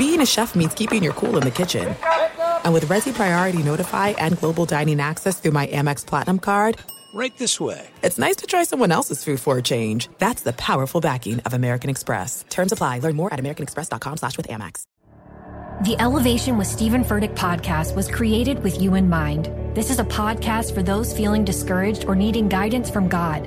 being a chef means keeping your cool in the kitchen. And with Resy Priority Notify and Global Dining Access through my Amex Platinum card, right this way. It's nice to try someone else's food for a change. That's the powerful backing of American Express. Terms apply. Learn more at americanexpress.com slash with Amex. The Elevation with Stephen Furtick podcast was created with you in mind. This is a podcast for those feeling discouraged or needing guidance from God.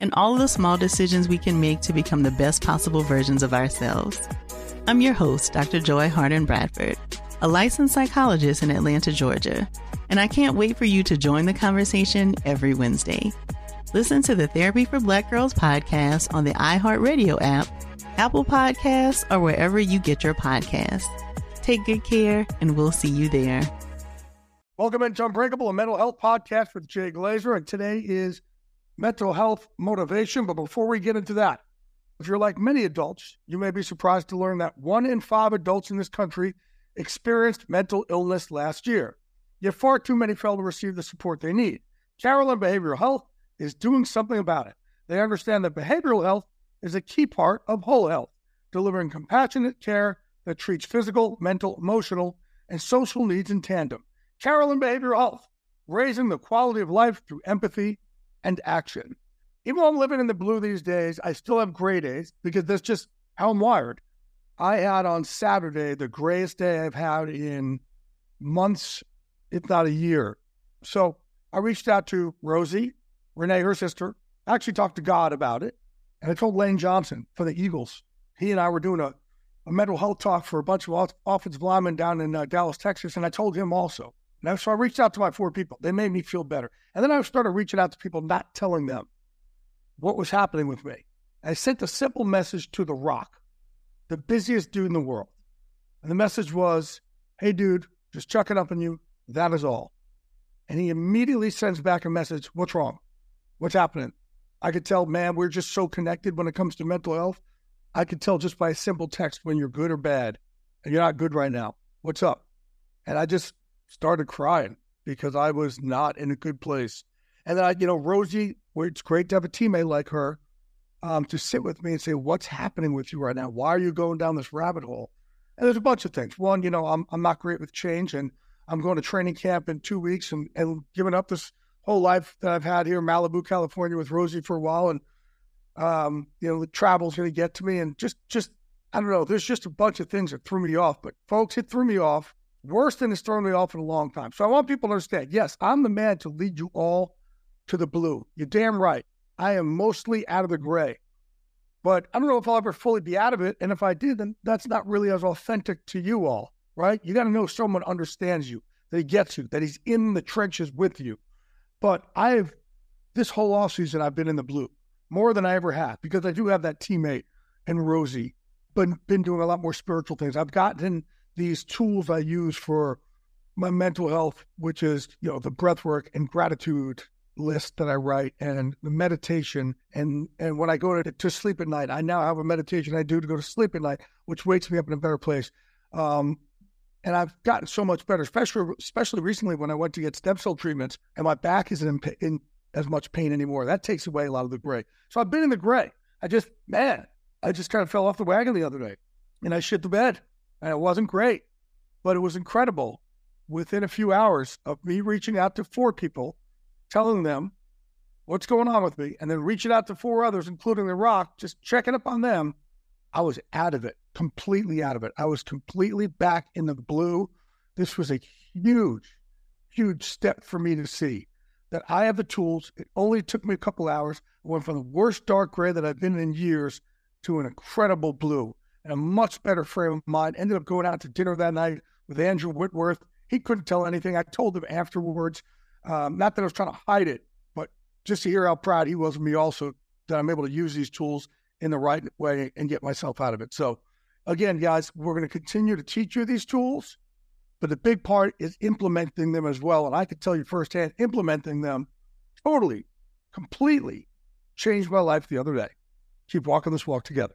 and all of the small decisions we can make to become the best possible versions of ourselves. I'm your host, Dr. Joy Harden Bradford, a licensed psychologist in Atlanta, Georgia, and I can't wait for you to join the conversation every Wednesday. Listen to the Therapy for Black Girls podcast on the iHeartRadio app, Apple Podcasts, or wherever you get your podcasts. Take good care, and we'll see you there. Welcome into Unbreakable, a mental health podcast with Jay Glazer, and today is mental health motivation. But before we get into that, if you're like many adults, you may be surprised to learn that one in five adults in this country experienced mental illness last year. Yet far too many fail to receive the support they need. Carelon Behavioral Health is doing something about it. They understand that behavioral health is a key part of whole health, delivering compassionate care that treats physical, mental, emotional, and social needs in tandem. Carelon Behavioral Health, raising the quality of life through empathy and action. Even though I'm living in the blue these days, I still have gray days because that's just how I'm wired. I had on Saturday the grayest day I've had in months, if not a year. So I reached out to Rosie, Renee, her sister. I actually talked to God about it. And I told Lane Johnson for the Eagles. He and I were doing a, a mental health talk for a bunch of offensive linemen down in uh, Dallas, Texas. And I told him also. And so I reached out to my four people. They made me feel better. And then I started reaching out to people, not telling them what was happening with me. I sent a simple message to The Rock, the busiest dude in the world. And the message was, hey, dude, just chucking up on you. That is all. And he immediately sends back a message, what's wrong? What's happening? I could tell, man, we're just so connected when it comes to mental health. I could tell just by a simple text when you're good or bad. And you're not good right now. What's up? And I just started crying because I was not in a good place. And then I, you know, Rosie, it's great to have a teammate like her um, to sit with me and say, "What's happening with you right now? Why are you going down this rabbit hole?" And there's a bunch of things. One, you know, I'm I'm not great with change, and I'm going to training camp in two weeks, and and giving up this whole life that I've had here in Malibu, California, with Rosie for a while, and um, you know, the travel's going to get to me, and just just I don't know. There's just a bunch of things that threw me off. But folks, it threw me off worse than it's thrown me off in a long time. So I want people to understand yes, I'm the man to lead you all to the blue. You're damn right. I am mostly out of the gray. But I don't know if I'll ever fully be out of it. And if I did, then that's not really as authentic to you all, right? You got to know someone understands you, that he gets you, that he's in the trenches with you. But I've, this whole off season, I've been in the blue more than I ever have because I do have that teammate and Rosie, but been doing a lot more spiritual things. I've gotten these tools I use for my mental health, which is, you know, the breath work and gratitude list that I write and the meditation. And, and when I go to, to sleep at night, I now have a meditation I do to go to sleep at night, which wakes me up in a better place. Um, and I've gotten so much better, especially especially recently when I went to get stem cell treatments, and my back isn't in, in as much pain anymore. That takes away a lot of the gray. So I've been in the gray. I just man, I just kind of fell off the wagon the other day, and I shit the bed and it wasn't great, but it was incredible. Within a few hours of me reaching out to four people, telling them what's going on with me, and then reaching out to four others, including The Rock, just checking up on them, I was out of it, completely out of it. I was completely back in the blue. This was a huge, huge step for me to see that I have the tools. It only took me a couple hours. I went from the worst dark gray that I've been in years to an incredible blue in a much better frame of mind. Ended up going out to dinner that night with Andrew Whitworth. He couldn't tell anything. I told him afterwards, um, not that I was trying to hide it, but just to hear how proud he was of me also that I'm able to use these tools in the right way and get myself out of it. So, again, guys, we're going to continue to teach you these tools. But the big part is implementing them as well. And I can tell you firsthand, implementing them totally, completely changed my life the other day. Keep walking this walk together.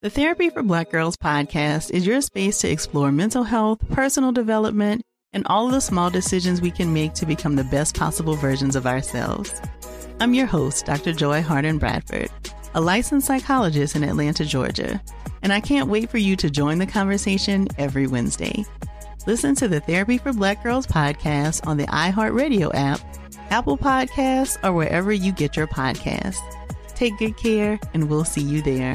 The Therapy for Black Girls podcast is your space to explore mental health, personal development, and all of the small decisions we can make to become the best possible versions of ourselves. I'm your host, Dr. Joy Harden Bradford, a licensed psychologist in Atlanta, Georgia, and I can't wait for you to join the conversation every Wednesday. Listen to the Therapy for Black Girls podcast on the iHeartRadio app, Apple Podcasts, or wherever you get your podcasts. Take good care, and we'll see you there.